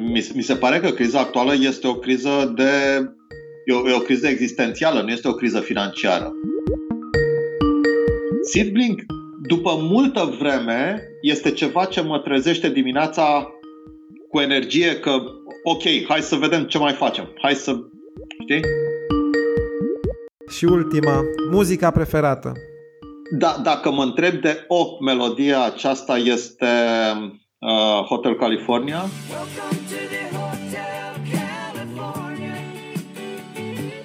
Mi, mi se pare că criza actuală este o criză de e o, e o criză existențială, nu este o criză financiară. Seedblink, după multă vreme, este ceva ce mă trezește dimineața cu energie că, ok, hai să vedem ce mai facem. Hai să, știi? Și ultima, muzica preferată. Da, dacă mă întreb de o melodie, aceasta este uh, Hotel California.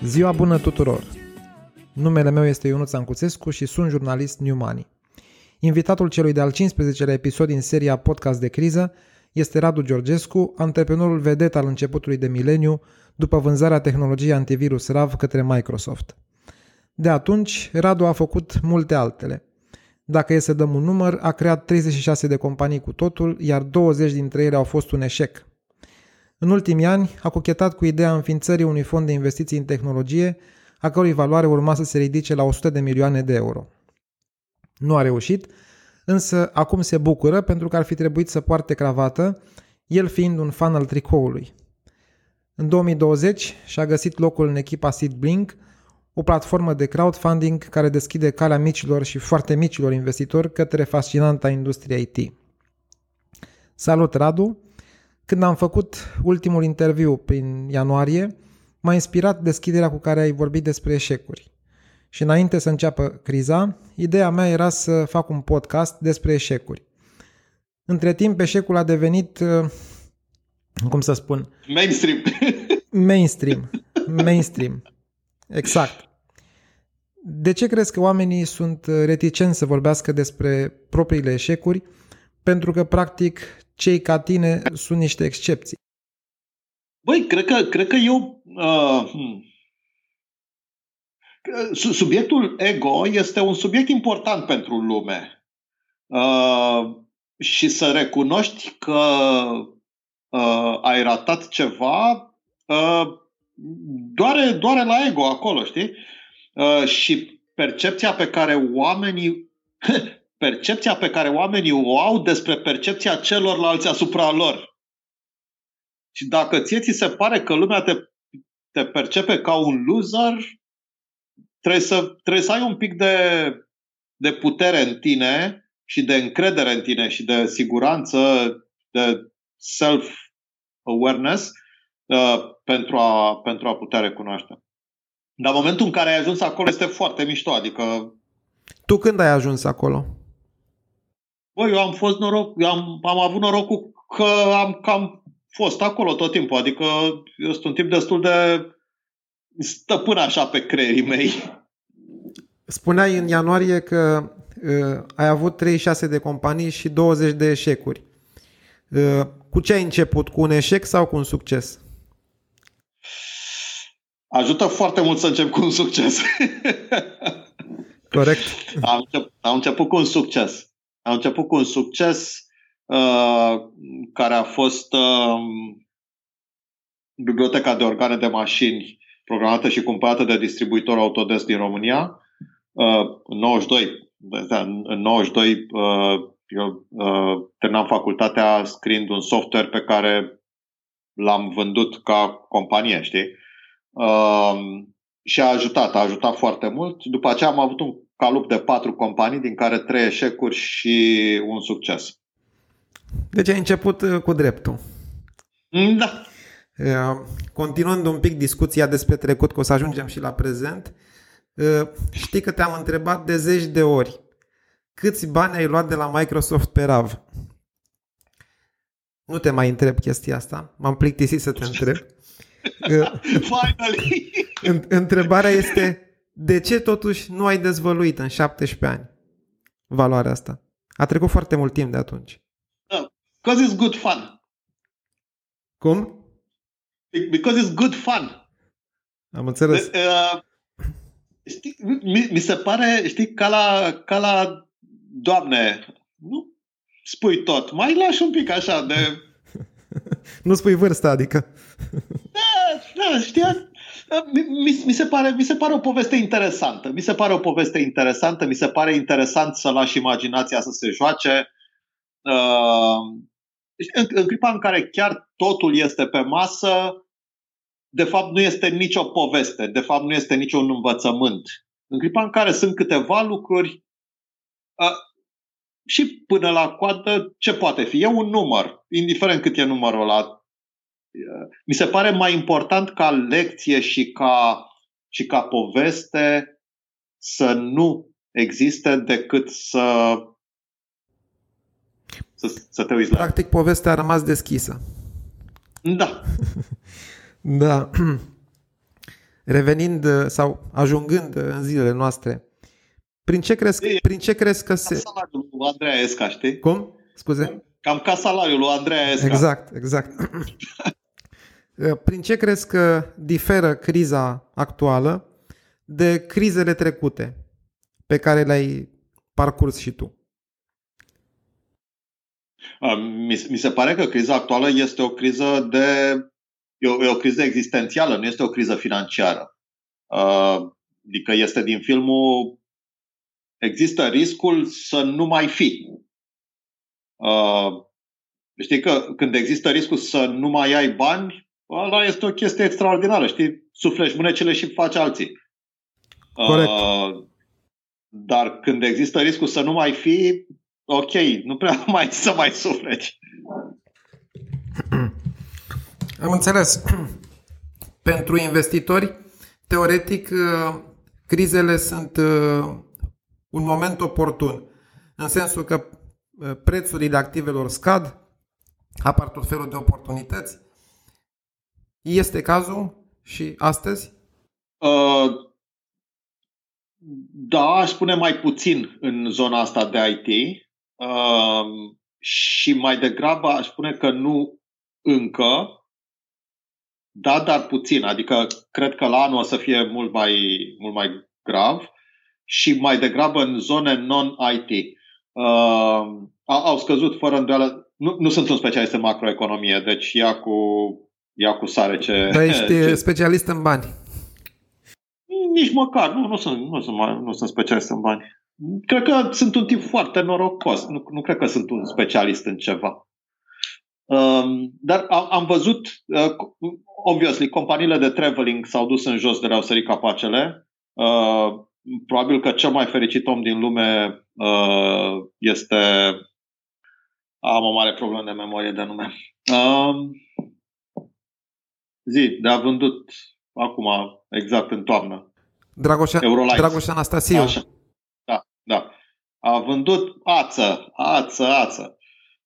Ziua bună tuturor! Numele meu este Ionuț Ancuțescu și sunt jurnalist New Money. Invitatul celui de-al 15-lea episod din seria Podcast de criză este Radu Georgescu, antreprenorul vedet al începutului de mileniu după vânzarea tehnologiei antivirus RAV către Microsoft. De atunci, Radu a făcut multe altele. Dacă e să dăm un număr, a creat 36 de companii cu totul, iar 20 dintre ele au fost un eșec. În ultimii ani, a cochetat cu ideea înființării unui fond de investiții în tehnologie, a cărui valoare urma să se ridice la 100 de milioane de euro. Nu a reușit, însă acum se bucură pentru că ar fi trebuit să poarte cravată, el fiind un fan al tricoului. În 2020 și-a găsit locul în echipa SeedBlink, o platformă de crowdfunding care deschide calea micilor și foarte micilor investitori către fascinanta industrie IT. Salut, Radu! Când am făcut ultimul interviu prin ianuarie, m-a inspirat deschiderea cu care ai vorbit despre eșecuri. Și înainte să înceapă criza, ideea mea era să fac un podcast despre eșecuri. Între timp, eșecul a devenit, uh, cum să spun... Mainstream. Mainstream. Mainstream. Exact. De ce crezi că oamenii sunt reticenți să vorbească despre propriile eșecuri? Pentru că, practic, cei ca tine sunt niște excepții. Băi, cred că, cred că eu... Uh, subiectul ego este un subiect important pentru lume. Uh, și să recunoști că uh, ai ratat ceva uh, doare, doare la ego acolo, știi? Uh, și percepția pe care oamenii percepția pe care oamenii o au despre percepția celorlalți asupra lor. Și dacă ție ți se pare că lumea te, te percepe ca un loser, trebuie să, trebuie să ai un pic de, de putere în tine și de încredere în tine și de siguranță, de self-awareness uh, pentru, a, pentru a putea recunoaște. Dar momentul în care ai ajuns acolo este foarte mișto, adică... Tu când ai ajuns acolo? Bă, eu am fost noroc, eu am, am avut norocul că am cam fost acolo tot timpul, adică eu sunt un tip destul de stăpân așa pe creierii mei. Spuneai în ianuarie că uh, ai avut 36 de companii și 20 de eșecuri. Uh, cu ce ai început? Cu un eșec sau cu un succes? Ajută foarte mult să încep cu un succes. Corect. Am început, am început cu un succes. Am început cu un succes uh, care a fost uh, biblioteca de organe de mașini programată și cumpărată de distribuitor Autodesk din România. Uh, în 92, da, în 92 uh, eu uh, terminam facultatea scriind un software pe care l-am vândut ca companie, știi? Uh, și a ajutat, a ajutat foarte mult. După aceea am avut un calup de patru companii, din care trei eșecuri și un succes. Deci ai început uh, cu dreptul. Mm, da. Uh, continuând un pic discuția despre trecut, că o să ajungem și la prezent, uh, știi că te-am întrebat de zeci de ori câți bani ai luat de la Microsoft pe RAV? Nu te mai întreb chestia asta, m-am plictisit să te întreb. Finally! Întrebarea este de ce totuși nu ai dezvăluit în 17 ani valoarea asta? A trecut foarte mult timp de atunci. Because it's good fun. Cum? Because it's good fun. Am înțeles. Uh, știi, mi, mi se pare, știi, ca la, ca la Doamne, nu spui tot, mai lași un pic așa de... nu spui vârsta, adică... da, da, știi, mi, mi, se pare, mi se pare o poveste interesantă. Mi se pare o poveste interesantă, mi se pare interesant să lași imaginația să se joace. Uh, Deci, în, în clipa în care chiar totul este pe masă, de fapt nu este nicio poveste, de fapt nu este niciun învățământ. În clipa în care sunt câteva lucruri, a, și până la coadă, ce poate fi? E un număr, indiferent cât e numărul ăla. Mi se pare mai important ca lecție și ca, și ca poveste să nu existe decât să să, să te uiți la Practic, povestea a rămas deschisă. Da. da. Revenind sau ajungând în zilele noastre, prin ce crezi, e, prin ce crezi că se... salariul lui Andreea Esca, știi? Cum? Scuze? Cam ca salariul lui Andreea Esca. Exact, exact. prin ce crezi că diferă criza actuală de crizele trecute pe care le-ai parcurs și tu? Mi se pare că criza actuală este o criză de e o, e o criză existențială, nu este o criză financiară. Adică este din filmul există riscul să nu mai fi. Știi că când există riscul să nu mai ai bani, ăla este o chestie extraordinară, știi? Suflești mânecele și faci alții. Corect. dar când există riscul să nu mai fi, ok, nu prea mai să mai sufleci. Am înțeles. Pentru investitori, teoretic, uh, crizele sunt uh, un moment oportun, în sensul că uh, prețurile activelor scad, apar tot felul de oportunități. Este cazul și astăzi? Uh, da, aș spune mai puțin în zona asta de IT. Uh, și mai degrabă aș spune că nu încă, da, dar puțin. Adică cred că la anul o să fie mult mai, mult mai grav și mai degrabă în zone non-IT. Uh, au scăzut fără îndoială. Nu, nu sunt un specialist în macroeconomie, deci ia cu, ia cu sare ce... Dar ești ce... specialist în bani. Nici măcar. Nu, nu sunt, nu sunt, nu sunt specialist în bani. Cred că sunt un tip foarte norocos. Nu, nu cred că sunt un specialist în ceva. Um, dar am, am văzut, uh, obviously, companiile de traveling s-au dus în jos de la au sărit capacele. Uh, probabil că cel mai fericit om din lume uh, este... Am o mare problemă de memorie de nume. Uh, zi, de a vândut acum, exact în toamnă. Dragoșa, Dragoș Anastasiu. Așa. Da, da. A vândut ață, ață, ață.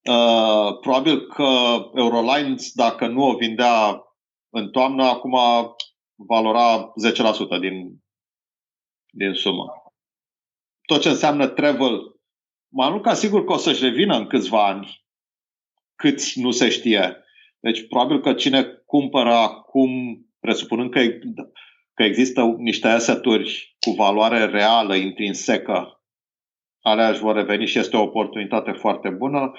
Uh, probabil că Eurolines, dacă nu o vindea în toamnă, acum valora 10% din, din sumă. Tot ce înseamnă travel, mă nu ca sigur că o să-și revină în câțiva ani, câți nu se știe. Deci probabil că cine cumpără acum, presupunând că, că există niște aseturi cu valoare reală, intrinsecă, alea își vor reveni și este o oportunitate foarte bună.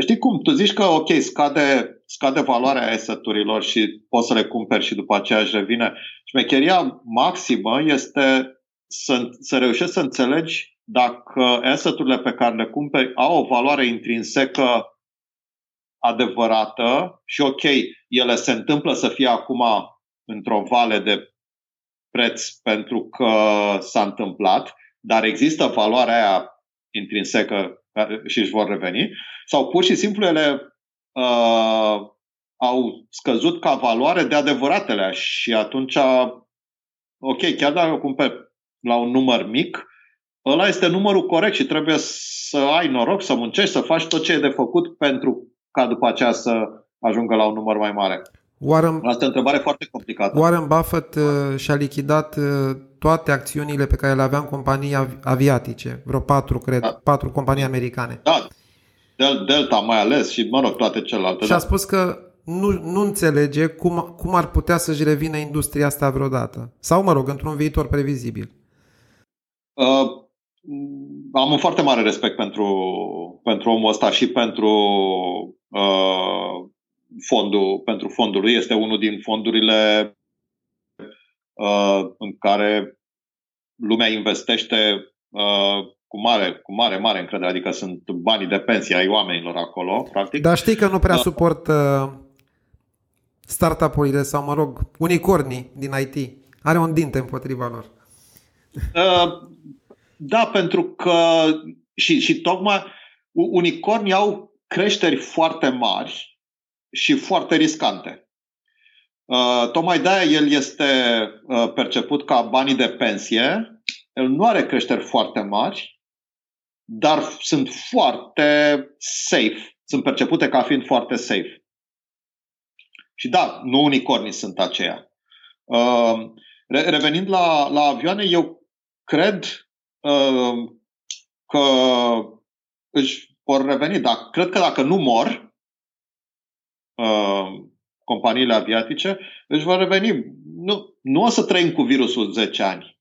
Știi cum? Tu zici că, ok, scade, scade valoarea asset-urilor și poți să le cumperi și după aceea își revine. Șmecheria maximă este să, să reușești să înțelegi dacă asset-urile pe care le cumperi au o valoare intrinsecă adevărată și ok, ele se întâmplă să fie acum într-o vale de preț pentru că s-a întâmplat, dar există valoarea aia intrinsecă și își vor reveni, sau pur și simplu ele uh, au scăzut ca valoare de adevăratele și atunci, ok, chiar dacă cumperi la un număr mic, ăla este numărul corect și trebuie să ai noroc, să muncești, să faci tot ce e de făcut pentru ca după aceea să ajungă la un număr mai mare. Warren, Asta e o întrebare foarte complicată. Warren Buffett uh, și-a lichidat uh, toate acțiunile pe care le avea în companii aviatice, vreo patru, cred, da. patru companii americane. Da, Delta mai ales și, mă rog, toate celelalte. Și a da. spus că nu, nu înțelege cum, cum ar putea să-și revină industria asta vreodată. Sau, mă rog, într-un viitor previzibil. Uh, am un foarte mare respect pentru, pentru omul ăsta și pentru uh, fondul, pentru fondul lui. Este unul din fondurile uh, în care lumea investește uh, cu mare, cu mare, mare încredere, adică sunt banii de pensie ai oamenilor acolo, practic. Dar știi că nu prea suport uh, startup-urile sau, mă rog, unicornii din IT. Are un dinte împotriva lor. Uh, da, pentru că și, și tocmai unicornii au creșteri foarte mari și foarte riscante. Uh, tocmai de-aia el este uh, perceput ca banii de pensie. El nu are creșteri foarte mari, dar sunt foarte safe. Sunt percepute ca fiind foarte safe. Și da, nu unicornii sunt aceia. Uh, revenind la, la avioane, eu cred uh, că își vor reveni. Dar cred că dacă nu mor uh, companiile aviatice, își vor reveni. Nu, nu o să trăim cu virusul 10 ani.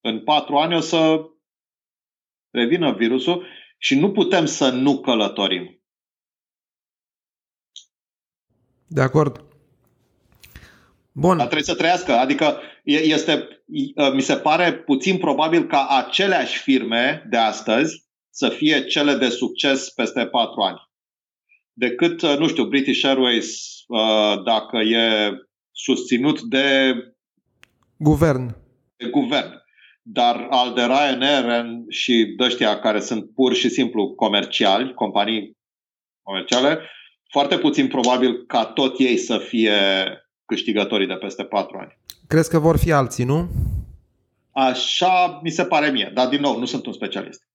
În 4 ani o să revină virusul și nu putem să nu călătorim. De acord. Bun. Dar trebuie să trăiască. Adică este, mi se pare puțin probabil ca aceleași firme de astăzi să fie cele de succes peste patru ani. Decât, nu știu, British Airways, uh, dacă e susținut de guvern. De guvern. Dar al de Ryanair și ăștia care sunt pur și simplu comerciali, companii comerciale, foarte puțin probabil ca tot ei să fie câștigătorii de peste patru ani. Crezi că vor fi alții, nu? Așa mi se pare mie, dar din nou, nu sunt un specialist.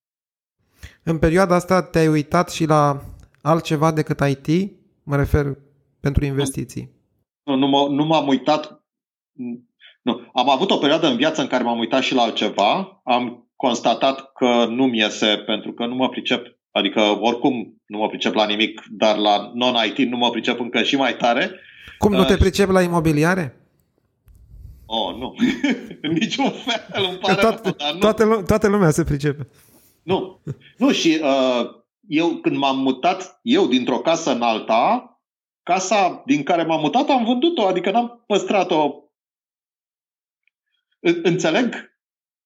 În perioada asta te-ai uitat și la altceva decât IT? Mă refer pentru investiții. Nu, nu, m- nu m-am uitat. Nu. Am avut o perioadă în viață în care m-am uitat și la altceva. Am constatat că nu-mi iese pentru că nu mă pricep. Adică oricum nu mă pricep la nimic, dar la non-IT nu mă pricep încă și mai tare. Cum nu te uh, pricep la imobiliare? Oh, nu. Niciun fel, îmi pare toată, rău, dar nu. Toată, toată lumea se pricepe. Nu. Nu, și uh, eu când m-am mutat, eu dintr-o casă în alta, casa din care m-am mutat am vândut-o, adică n-am păstrat-o. Înțeleg,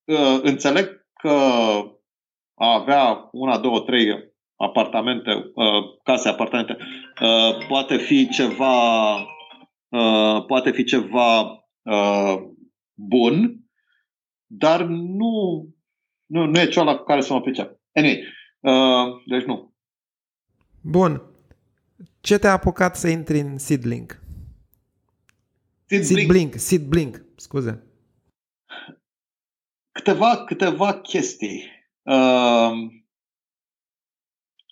uh, înțeleg că a avea una, două, trei apartamente, uh, case, apartamente, uh, poate fi ceva, uh, poate fi ceva uh, bun, dar nu, nu, nu e cea la care să mă pricep. Anyway, uh, deci nu. Bun. Ce te-a apucat să intri în Seedlink? Seedblink. Seedblink, Seedblink, scuze. Câteva, câteva chestii. Uh,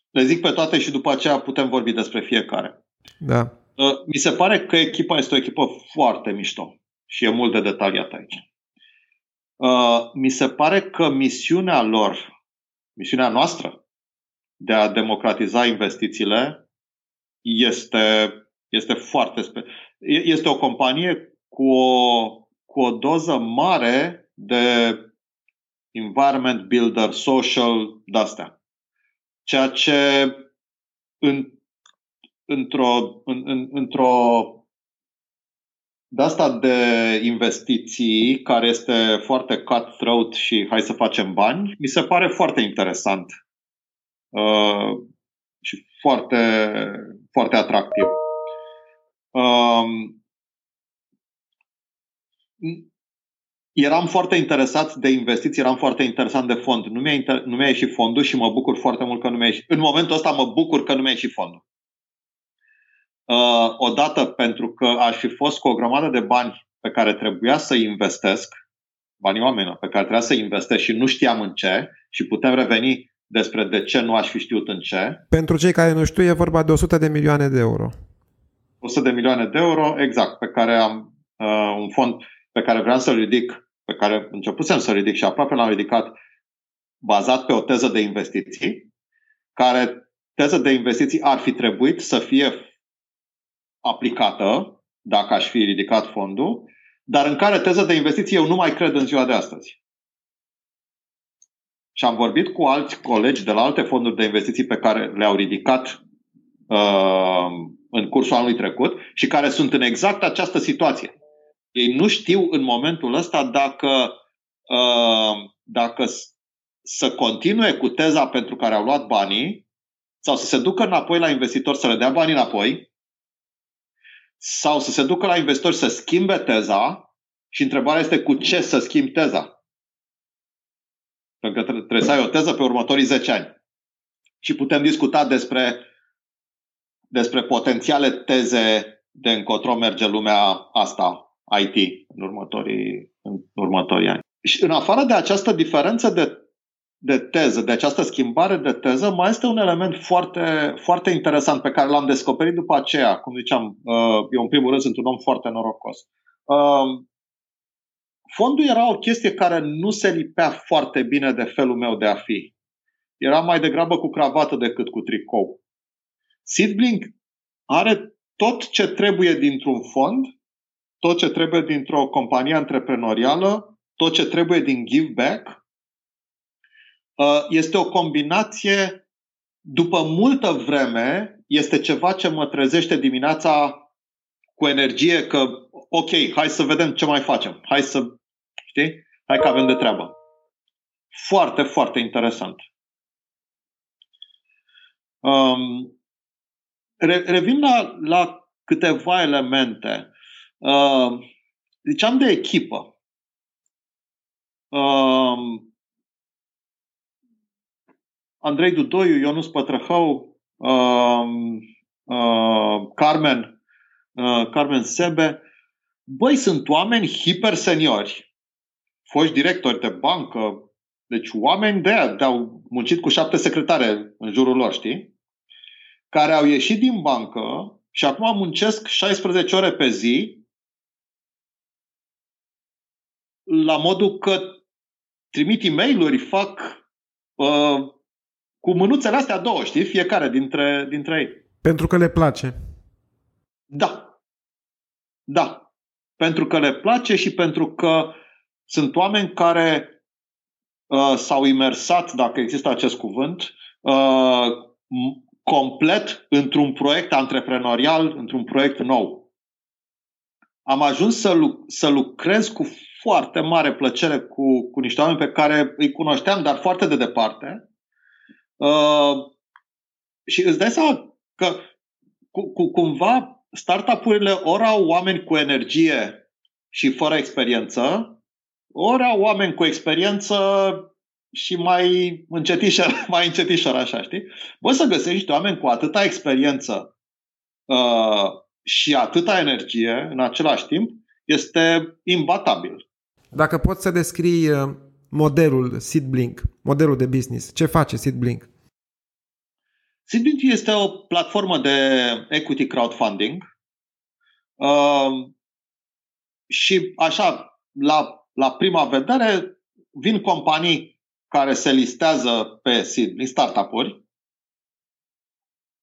le zic pe toate și după aceea putem vorbi despre fiecare. Da. Uh, mi se pare că echipa este o echipă foarte mișto și e mult de detaliat aici. Uh, mi se pare că misiunea lor, misiunea noastră de a democratiza investițiile este, este foarte spe- este o companie cu o, cu o doză mare de environment builder, social, de-astea. Ceea ce în, într-o, în, în, într-o de asta de investiții, care este foarte cutthroat și hai să facem bani, mi se pare foarte interesant uh, și foarte, foarte atractiv. Um, eram foarte interesat de investiții, eram foarte interesant de fond. Nu mi-a, inter- nu mi-a ieșit fondul și mă bucur foarte mult că nu mi-a ieșit. În momentul ăsta mă bucur că nu mi-a ieșit fondul. Uh, odată pentru că aș fi fost cu o grămadă de bani pe care trebuia să investesc, banii oamenilor pe care trebuia să investesc și nu știam în ce și putem reveni despre de ce nu aș fi știut în ce. Pentru cei care nu știu, e vorba de 100 de milioane de euro. 100 de milioane de euro, exact, pe care am uh, un fond pe care vreau să-l ridic, pe care începusem să-l ridic și aproape l-am ridicat, bazat pe o teză de investiții, care teză de investiții ar fi trebuit să fie aplicată, dacă aș fi ridicat fondul, dar în care teză de investiții eu nu mai cred în ziua de astăzi. Și am vorbit cu alți colegi de la alte fonduri de investiții pe care le-au ridicat uh, în cursul anului trecut și care sunt în exact această situație. Ei nu știu în momentul ăsta dacă, uh, dacă să continue cu teza pentru care au luat banii sau să se ducă înapoi la investitor să le dea banii înapoi sau să se ducă la investitori să schimbe teza și întrebarea este cu ce să schimbi teza. Pentru că trebuie să ai o teză pe următorii 10 ani. Și putem discuta despre, despre potențiale teze de încotro merge lumea asta, IT, în următorii, în următorii ani. Și în afară de această diferență de, de teză, de această schimbare de teză, mai este un element foarte, foarte interesant pe care l-am descoperit după aceea. Cum ziceam, uh, eu în primul rând sunt un om foarte norocos. Uh, fondul era o chestie care nu se lipea foarte bine de felul meu de a fi. Era mai degrabă cu cravată decât cu tricou. Seedblink are tot ce trebuie dintr-un fond, tot ce trebuie dintr-o companie antreprenorială, tot ce trebuie din give back. Uh, este o combinație, după multă vreme, este ceva ce mă trezește dimineața cu energie că, ok, hai să vedem ce mai facem. Hai să, știi? Hai că avem de treabă. Foarte, foarte interesant. Um, revin la, la câteva elemente. Uh, ziceam de echipă. Uh, Andrei Dudoiu, Ionus Pătrăhău, uh, uh, Carmen, uh, Carmen Sebe, băi, sunt oameni hiperseniori, foști directori de bancă, deci oameni de aia, de-au muncit cu șapte secretare în jurul lor, știi? care au ieșit din bancă și acum muncesc 16 ore pe zi la modul că trimit e mail fac uh, cu mânuțele astea două, știi, fiecare dintre, dintre ei. Pentru că le place. Da. Da. Pentru că le place și pentru că sunt oameni care uh, s-au imersat, dacă există acest cuvânt, uh, complet într-un proiect antreprenorial, într-un proiect nou. Am ajuns să, lu- să lucrez cu foarte mare plăcere cu, cu niște oameni pe care îi cunoșteam, dar foarte de departe. Uh, și îți dai seama că cu, cu, cumva startup-urile ori au oameni cu energie și fără experiență, ori au oameni cu experiență și mai încetișor, mai încetișor așa, știi? Poți să găsești oameni cu atâta experiență uh, și atâta energie în același timp, este imbatabil. Dacă poți să descrii uh, modelul SeedBlink, modelul de business, ce face SeedBlink? SeedBlink este o platformă de equity crowdfunding uh, și așa, la, la prima vedere, vin companii care se listează pe Sydney, startup-uri,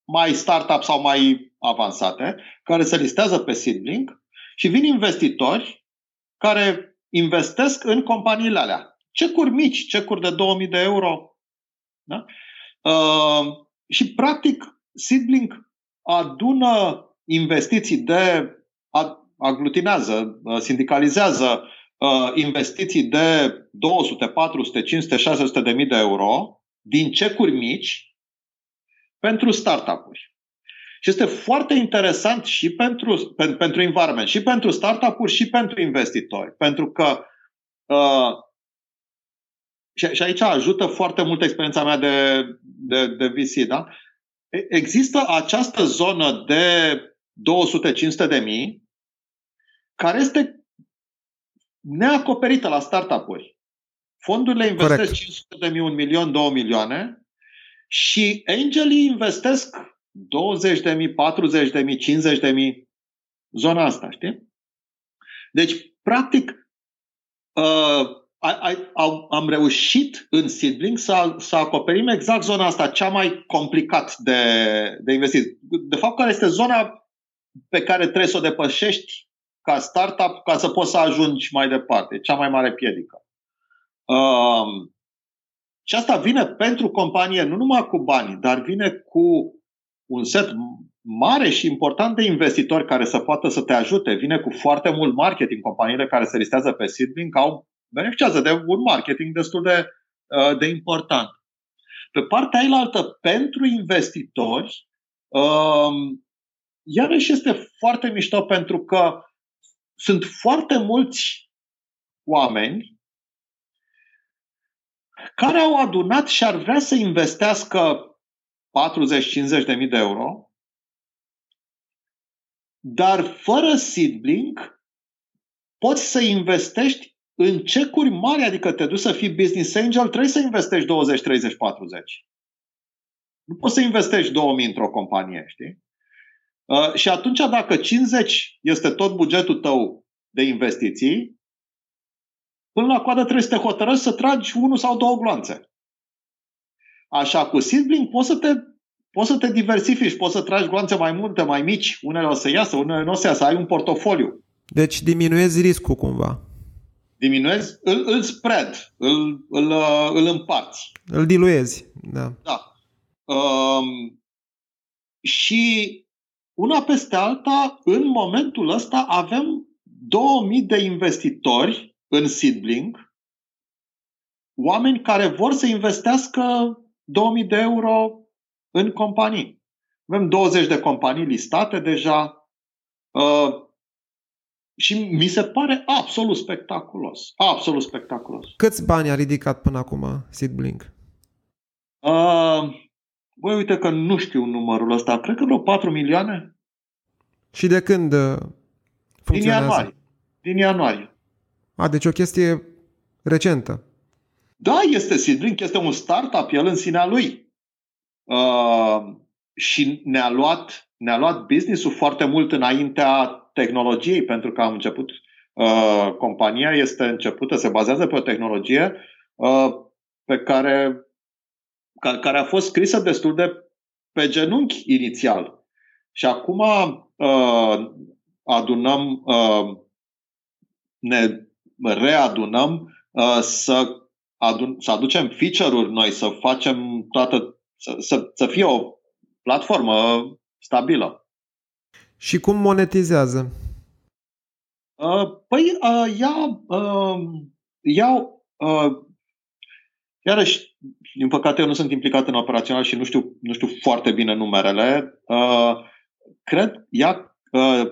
mai startup sau mai avansate, care se listează pe Seedlink și vin investitori care investesc în companiile alea. Cecuri mici, cecuri de 2000 de euro. Da? Uh, și, practic, Seedlink adună investiții de, aglutinează, sindicalizează uh, investiții de 200, 400, 500, 600 de mii de euro din cecuri mici pentru startup-uri. Și este foarte interesant și pentru, pentru, pentru environment, și pentru startup-uri, și pentru investitori. Pentru că uh, și, și aici ajută foarte mult experiența mea de, de, de VC, da? Există această zonă de 200-500 de mii care este neacoperită la startup-uri. Fondurile investesc Correct. 500 de mii, 1 milion, 2 milioane și angelii investesc 20 de mii, 40 de mii, 50 de mii, zona asta, știi? Deci, practic, uh, am reușit în Seedling să, să acoperim exact zona asta, cea mai complicat de, de investiții. De fapt, care este zona pe care trebuie să o depășești ca startup ca să poți să ajungi mai departe. Cea mai mare piedică. Um, și asta vine pentru companie nu numai cu bani, dar vine cu un set mare și important de investitori care să poată să te ajute. Vine cu foarte mult marketing. Companiile care se listează pe Seedlink au beneficiază de un marketing destul de, uh, de important. Pe partea ailaltă, pentru investitori, um, iarăși este foarte mișto pentru că sunt foarte mulți oameni care au adunat și ar vrea să investească 40-50 de mii de euro, dar fără seedling poți să investești în cecuri mari, adică te duci să fii business angel, trebuie să investești 20, 30, 40. Nu poți să investești 2000 într-o companie, știi? Uh, și atunci, dacă 50 este tot bugetul tău de investiții, până la coadă trebuie să te hotărăști să tragi unul sau două gloanțe. Așa, cu Seedling poți să te poți să te diversifici, poți să tragi gloanțe mai multe, mai mici, unele o să iasă, unele nu o să iasă, ai un portofoliu. Deci diminuezi riscul cumva. Diminuezi, îl, îl spread, îl, îl, îl împarți. Îl diluezi, da. Da. Um, și una peste alta, în momentul ăsta avem 2000 de investitori în Seedling, oameni care vor să investească 2000 de euro în companii. Avem 20 de companii listate deja uh, și mi se pare absolut spectaculos. Absolut spectaculos. Câți bani a ridicat până acum Seedblink? Uh, Băi, uite că nu știu numărul ăsta. Cred că vreo 4 milioane. Și de când uh, funcționează? Din ianuarie. Din ianuarie. A, deci o chestie recentă. Da, este Seedlink, este un startup, el în sinea lui. Uh, și ne-a luat, ne-a luat business-ul foarte mult înaintea tehnologiei, pentru că am început, uh, compania este începută, se bazează pe o tehnologie uh, pe care care a fost scrisă destul de pe genunchi inițial. Și acum uh, adunăm, uh, ne readunăm uh, să, adun, să aducem feature-uri noi, să facem toată, să, să, să fie o platformă stabilă. Și cum monetizează? Uh, păi, uh, ia, uh, iau, uh, iarăși, din păcate, eu nu sunt implicat în operațional și nu știu, nu știu foarte bine numerele. Uh, cred, ia uh,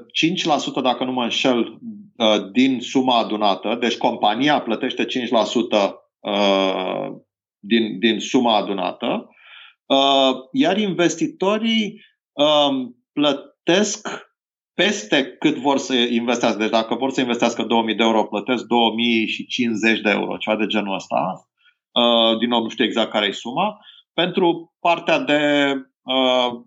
5%, dacă nu mă înșel, uh, din suma adunată. Deci compania plătește 5% uh, din, din suma adunată. Uh, iar investitorii uh, plătesc peste cât vor să investească. Deci dacă vor să investească 2000 de euro, plătesc 2050 de euro, ceva de genul ăsta. Uh, din nou nu știu exact care e suma, pentru partea de uh,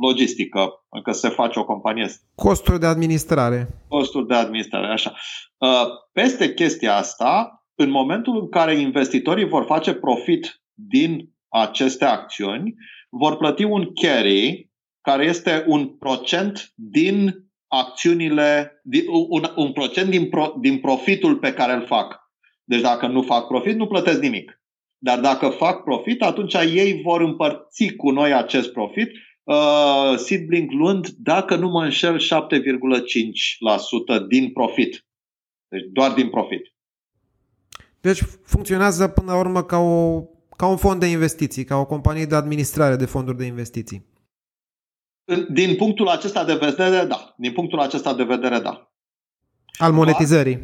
logistică, că se face o companie. Costuri de administrare. Costuri de administrare, așa. Uh, peste chestia asta, în momentul în care investitorii vor face profit din aceste acțiuni, vor plăti un carry, care este un procent din acțiunile, un, un procent din, pro, din profitul pe care îl fac. Deci dacă nu fac profit, nu plătesc nimic. Dar dacă fac profit, atunci ei vor împărți cu noi acest profit, uh, Seedblink luând, dacă nu mă înșel, 7,5% din profit. Deci doar din profit. Deci funcționează până la urmă ca, o, ca un fond de investiții, ca o companie de administrare de fonduri de investiții. Din punctul acesta de vedere, da. Din punctul acesta de vedere, da. Al monetizării.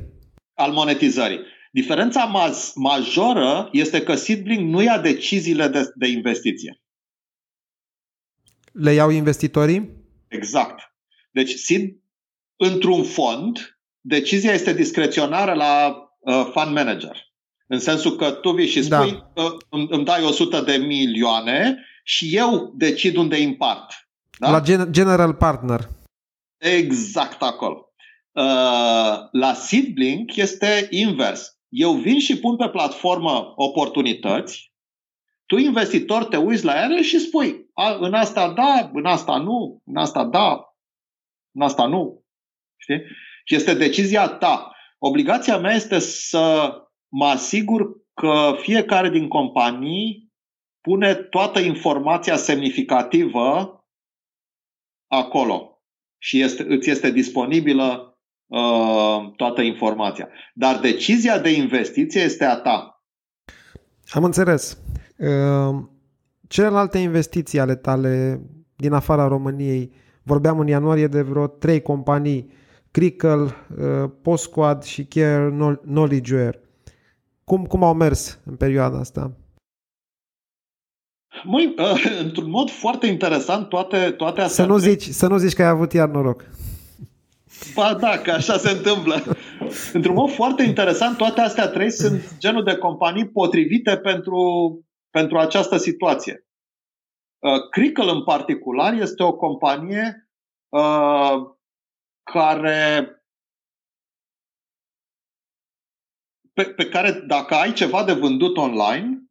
Al monetizării. Diferența maz, majoră este că Seedblink nu ia deciziile de, de investiție. Le iau investitorii? Exact. Deci, Seed, într-un fond, decizia este discreționară la uh, fund manager. În sensul că tu vii și da. spui, da. uh, îmi, îmi dai 100 de milioane și eu decid unde împart. Da? La gen- general partner. Exact acolo. Uh, la Seedblink este invers eu vin și pun pe platformă oportunități, tu, investitor, te uiți la ele și spui, a, în asta da, în asta nu, în asta da, în asta nu. Știi? Și este decizia ta. Obligația mea este să mă asigur că fiecare din companii pune toată informația semnificativă acolo și este, îți este disponibilă Uh, toată informația. Dar decizia de investiție este a ta. Am înțeles. Uh, celelalte investiții ale tale din afara României, vorbeam în ianuarie de vreo trei companii, Crickle, uh, Postquad și Care Knowledgeware. Cum, cum au mers în perioada asta? Măi, uh, într-un mod foarte interesant, toate, toate astea... Să nu, zici, să nu zici că ai avut iar noroc. Ba da, că așa se întâmplă. Într-un mod foarte interesant, toate astea trei sunt genul de companii potrivite pentru, pentru această situație. Uh, Crickle în particular este o companie uh, care pe, pe care dacă ai ceva de vândut online,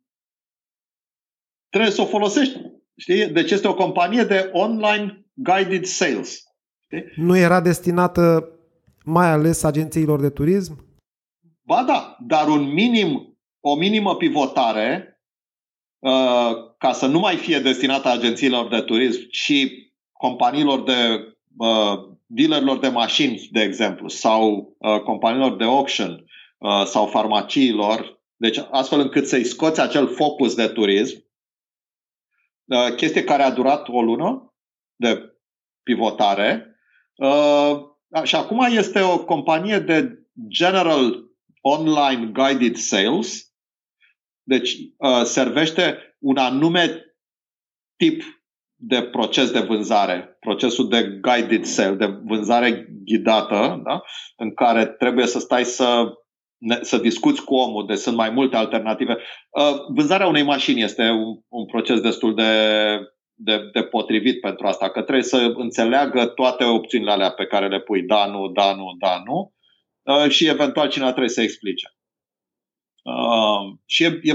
trebuie să o folosești. Știi? Deci este o companie de online guided sales. Știi? Nu era destinată mai ales agențiilor de turism? Ba da, dar un minim, o minimă pivotare uh, ca să nu mai fie destinată agențiilor de turism și companiilor de uh, dealerilor de mașini, de exemplu, sau uh, companiilor de auction uh, sau farmaciilor, deci astfel încât să-i scoți acel focus de turism, uh, chestie care a durat o lună de pivotare. Uh, și acum este o companie de general online guided sales, deci uh, servește un anume tip de proces de vânzare, procesul de guided sale, de vânzare ghidată, da? în care trebuie să stai să, să discuți cu omul, deci sunt mai multe alternative. Uh, vânzarea unei mașini este un, un proces destul de, de, de potrivit pentru asta, că trebuie să înțeleagă toate opțiunile alea pe care le pui, da, nu, da, nu, da, nu, uh, și eventual cineva trebuie să explice. Uh, și e, e,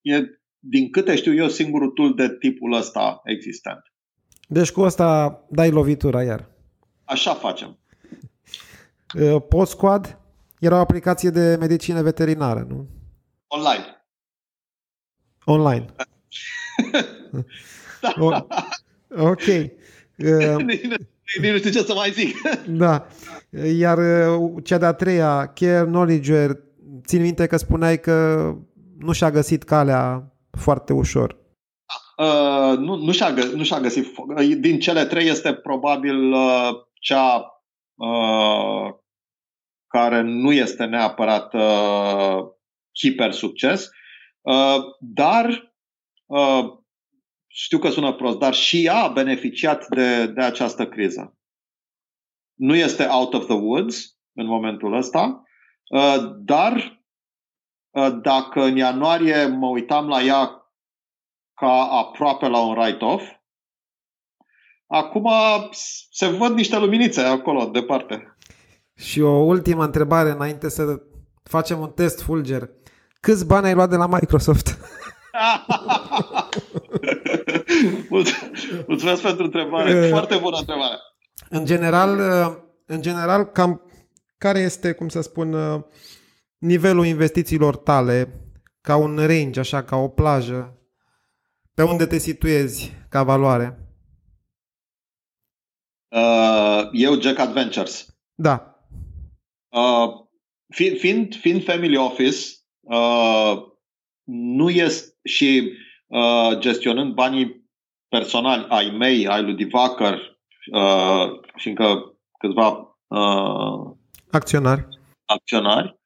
e din câte știu eu, singurul tool de tipul ăsta existent. Deci cu asta dai lovitura iar. Așa facem. Uh, PostSquad era o aplicație de medicină veterinară, nu? Online. Online. da. O, ok. Uh, nu știu ce să mai zic. da. Iar uh, cea de-a treia, Care Knowledge, țin minte că spuneai că nu și-a găsit calea foarte ușor. Uh, nu, nu, și-a, gă, nu și-a găsit. Din cele trei este probabil uh, cea uh, care nu este neapărat uh, hiper succes, uh, dar uh, știu că sună prost, dar și ea a beneficiat de, de această criză. Nu este out of the woods în momentul ăsta, uh, dar Uh, dacă în ianuarie mă uitam la ea ca aproape la un write-off, acum se văd niște luminițe acolo, departe. Și o ultimă întrebare înainte să facem un test fulger. Câți bani ai luat de la Microsoft? Mulțumesc pentru întrebare. Foarte bună întrebare. În general, în general, cam care este, cum să spun, nivelul investițiilor tale ca un range, așa, ca o plajă, pe unde te situezi ca valoare? Uh, eu, Jack Adventures. Da. Uh, fiind, fiind family office, uh, nu este și uh, gestionând banii personali ai mei, ai lui Divacăr uh, și încă câțiva uh, acționari. acționari,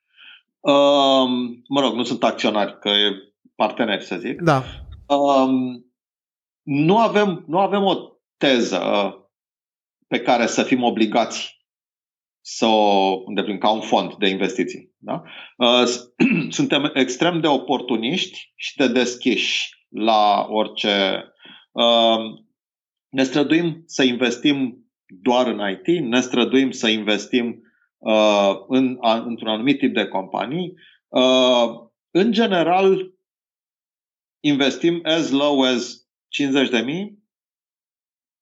Um, mă rog, nu sunt acționari, că e parteneri, să zic. Da. Um, nu, avem, nu avem o teză pe care să fim obligați să o îndeplinim ca un fond de investiții. Da? Uh, suntem extrem de oportuniști și de deschiși la orice. Uh, ne străduim să investim doar în IT, ne străduim să investim uh, în, a, într-un anumit tip de companii. Uh, în general, investim as low as 50 de mii,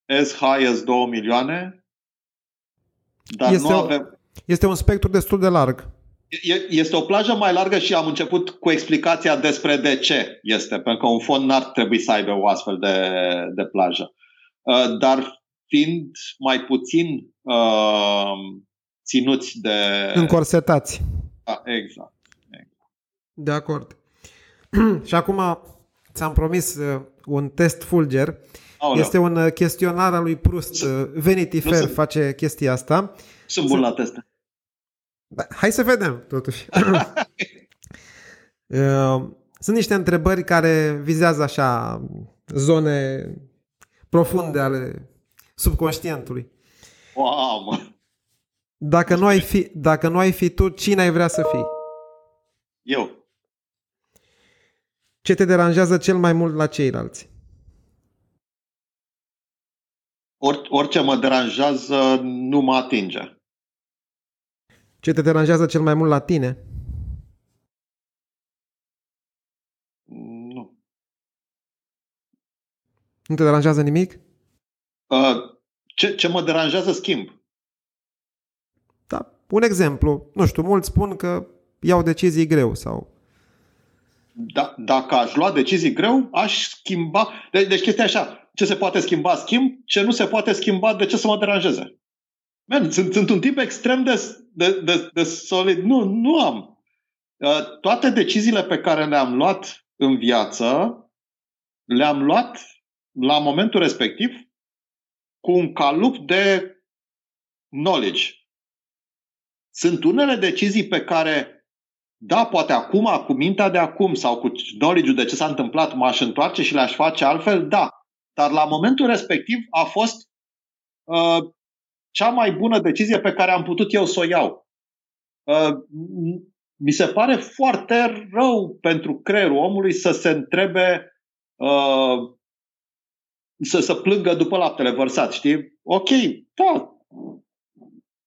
as high as 2 milioane, dar este nu avem... Este un spectru destul de larg. Este o plajă mai largă și am început cu explicația despre de ce este, pentru că un fond n-ar trebui să aibă o astfel de, de plajă. Uh, dar fiind mai puțin uh, ținuți de... Încorsetați. Da, exact. exact. De acord. și acum ți-am promis uh, un test fulger. Aoleu. Este un uh, chestionar al lui Proust. Uh, Vanity Fair face chestia asta. Sunt bun la teste. Da, hai să vedem, totuși. Sunt niște întrebări care vizează așa zone profunde ale subconștientului. Wow, mă. Dacă nu, ai fi, dacă nu ai fi tu, cine ai vrea să fii? Eu. Ce te deranjează cel mai mult la ceilalți? Or, orice mă deranjează nu mă atinge. Ce te deranjează cel mai mult la tine? Nu. Nu te deranjează nimic? Uh, ce, ce mă deranjează schimb. Da, un exemplu. Nu știu, mulți spun că iau decizii greu sau... Da, dacă aș lua decizii greu, aș schimba... De, deci chestia așa, ce se poate schimba, schimb, ce nu se poate schimba, de ce să mă deranjeze? Man, sunt, sunt un tip extrem de, de, de, de solid. Nu, nu am. Uh, toate deciziile pe care le-am luat în viață, le-am luat la momentul respectiv cu un calup de knowledge. Sunt unele decizii pe care, da, poate acum, cu mintea de acum sau cu knowledge de ce s-a întâmplat, m-aș întoarce și le-aș face altfel, da. Dar la momentul respectiv a fost uh, cea mai bună decizie pe care am putut eu să o iau. Uh, mi se pare foarte rău pentru creierul omului să se întrebe uh, să, să plângă după laptele vărsat, știi? Ok, da,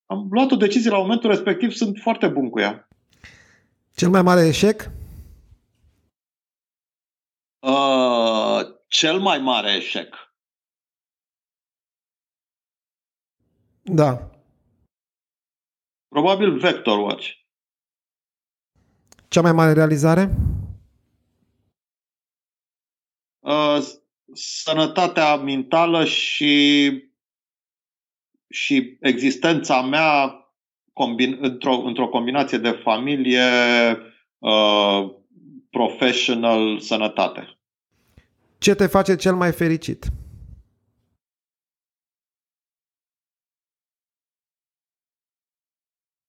am luat o decizie la momentul respectiv, sunt foarte bun cu ea. Cel mai mare eșec? Uh, cel mai mare eșec. Da. Probabil Vector Watch. Cea mai mare realizare? Uh, sănătatea mentală și, și existența mea combin, într-o, într-o combinație de familie, uh, professional, sănătate. Ce te face cel mai fericit?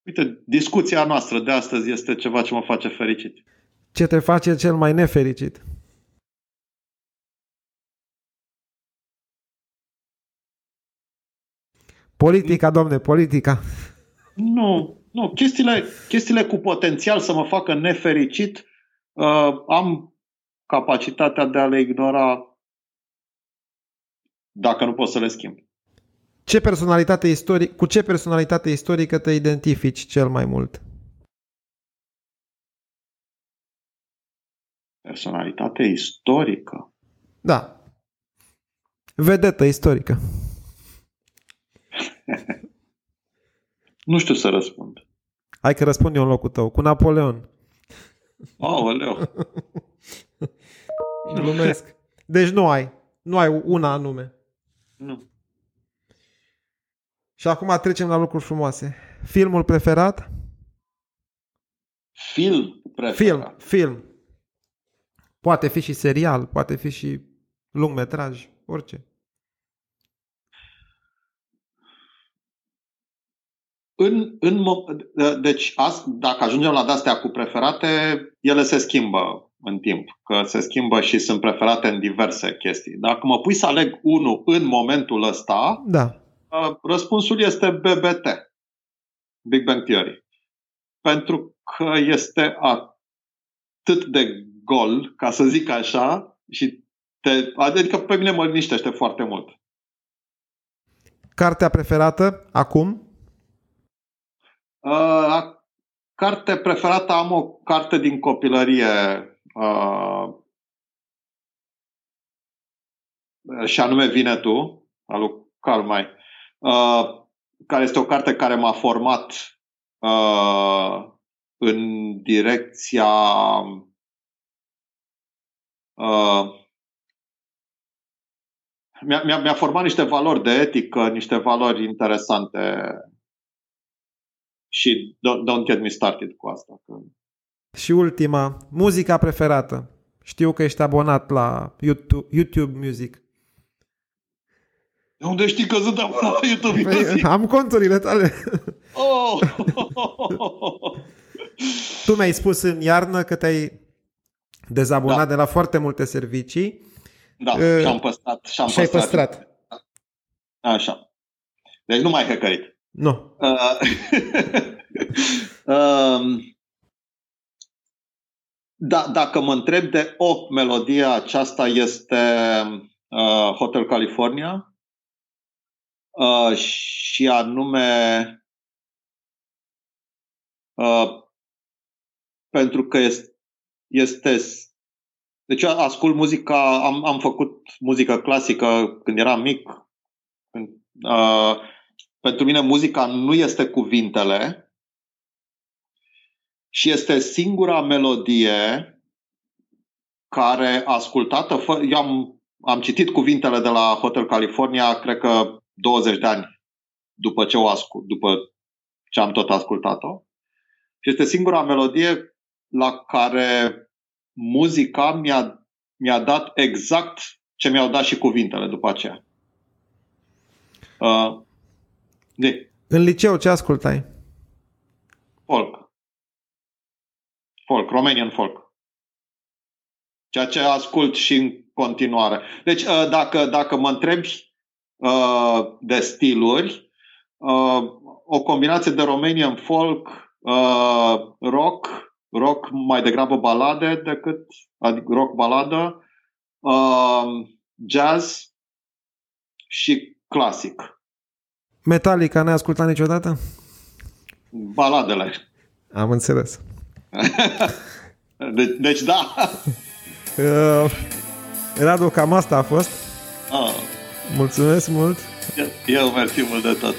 Uite, discuția noastră de astăzi este ceva ce mă face fericit. Ce te face cel mai nefericit? Politica, domne, politica. Nu, nu. Chestiile, chestiile cu potențial să mă facă nefericit, uh, am capacitatea de a le ignora dacă nu pot să le schimb. Ce personalitate istoric, cu ce personalitate istorică te identifici cel mai mult? Personalitate istorică? Da. Vedetă istorică. nu știu să răspund. Hai că răspund eu în locul tău. Cu Napoleon. Aoleu. Glumesc. Deci nu ai. Nu ai una anume. Nu. Și acum trecem la lucruri frumoase. Filmul preferat? Film preferat. Film, film. Poate fi și serial, poate fi și lungmetraj, orice. În, în, deci, dacă ajungem la astea cu preferate, ele se schimbă în timp, că se schimbă și sunt preferate în diverse chestii. Dacă mă pui să aleg unul în momentul ăsta, da. Răspunsul este BBT, Big Bang Theory. Pentru că este atât de gol, ca să zic așa, și te, adică pe mine mă liniștește foarte mult. Cartea preferată acum? Uh, carte preferată am o carte din copilărie uh, și anume Vine tu, al lui Karl May. Uh, care este o carte care m-a format uh, în direcția uh, mi-a, mi-a, mi-a format niște valori de etică, niște valori interesante și don't, don't get me started cu asta. Și ultima, muzica preferată. Știu că ești abonat la YouTube, YouTube Music. De unde știi că sunt abonat la YouTube Păi, Music? am conturile tale. Oh! tu mi-ai spus în iarnă că te-ai dezabonat Da. de la foarte multe servicii Da, Uh, și-am păstrat. Și-am și ai păstrat. păstrat. Așa. Deci nu mai hăcăit. Nu. Uh, um, da, dacă mă întreb de o melodie, aceasta este uh, Hotel California uh, și anume uh, pentru că este, este deci eu ascult muzica, am, am făcut muzică clasică când eram mic. Când, uh, pentru mine muzica nu este cuvintele și este singura melodie care ascultată, fă, eu am, am citit cuvintele de la Hotel California, cred că 20 de ani după ce o ascult, după ce am tot ascultat-o. Și este singura melodie la care muzica mi-a, mi-a dat exact ce mi-au dat și cuvintele după aceea. Uh, de, În liceu ce ascultai? folk. Folk, Romanian folk. Ceea ce ascult și în continuare. Deci, uh, dacă, dacă mă întrebi uh, de stiluri, uh, o combinație de Romanian folk, uh, rock, rock mai degrabă balade decât adică rock baladă, uh, jazz și clasic. Metallica n-ai ascultat niciodată? Baladele. Am înțeles. De- deci da. Uh, Radu, cam asta a fost. Ah, Mulțumesc mult. eu mersi mult de tot.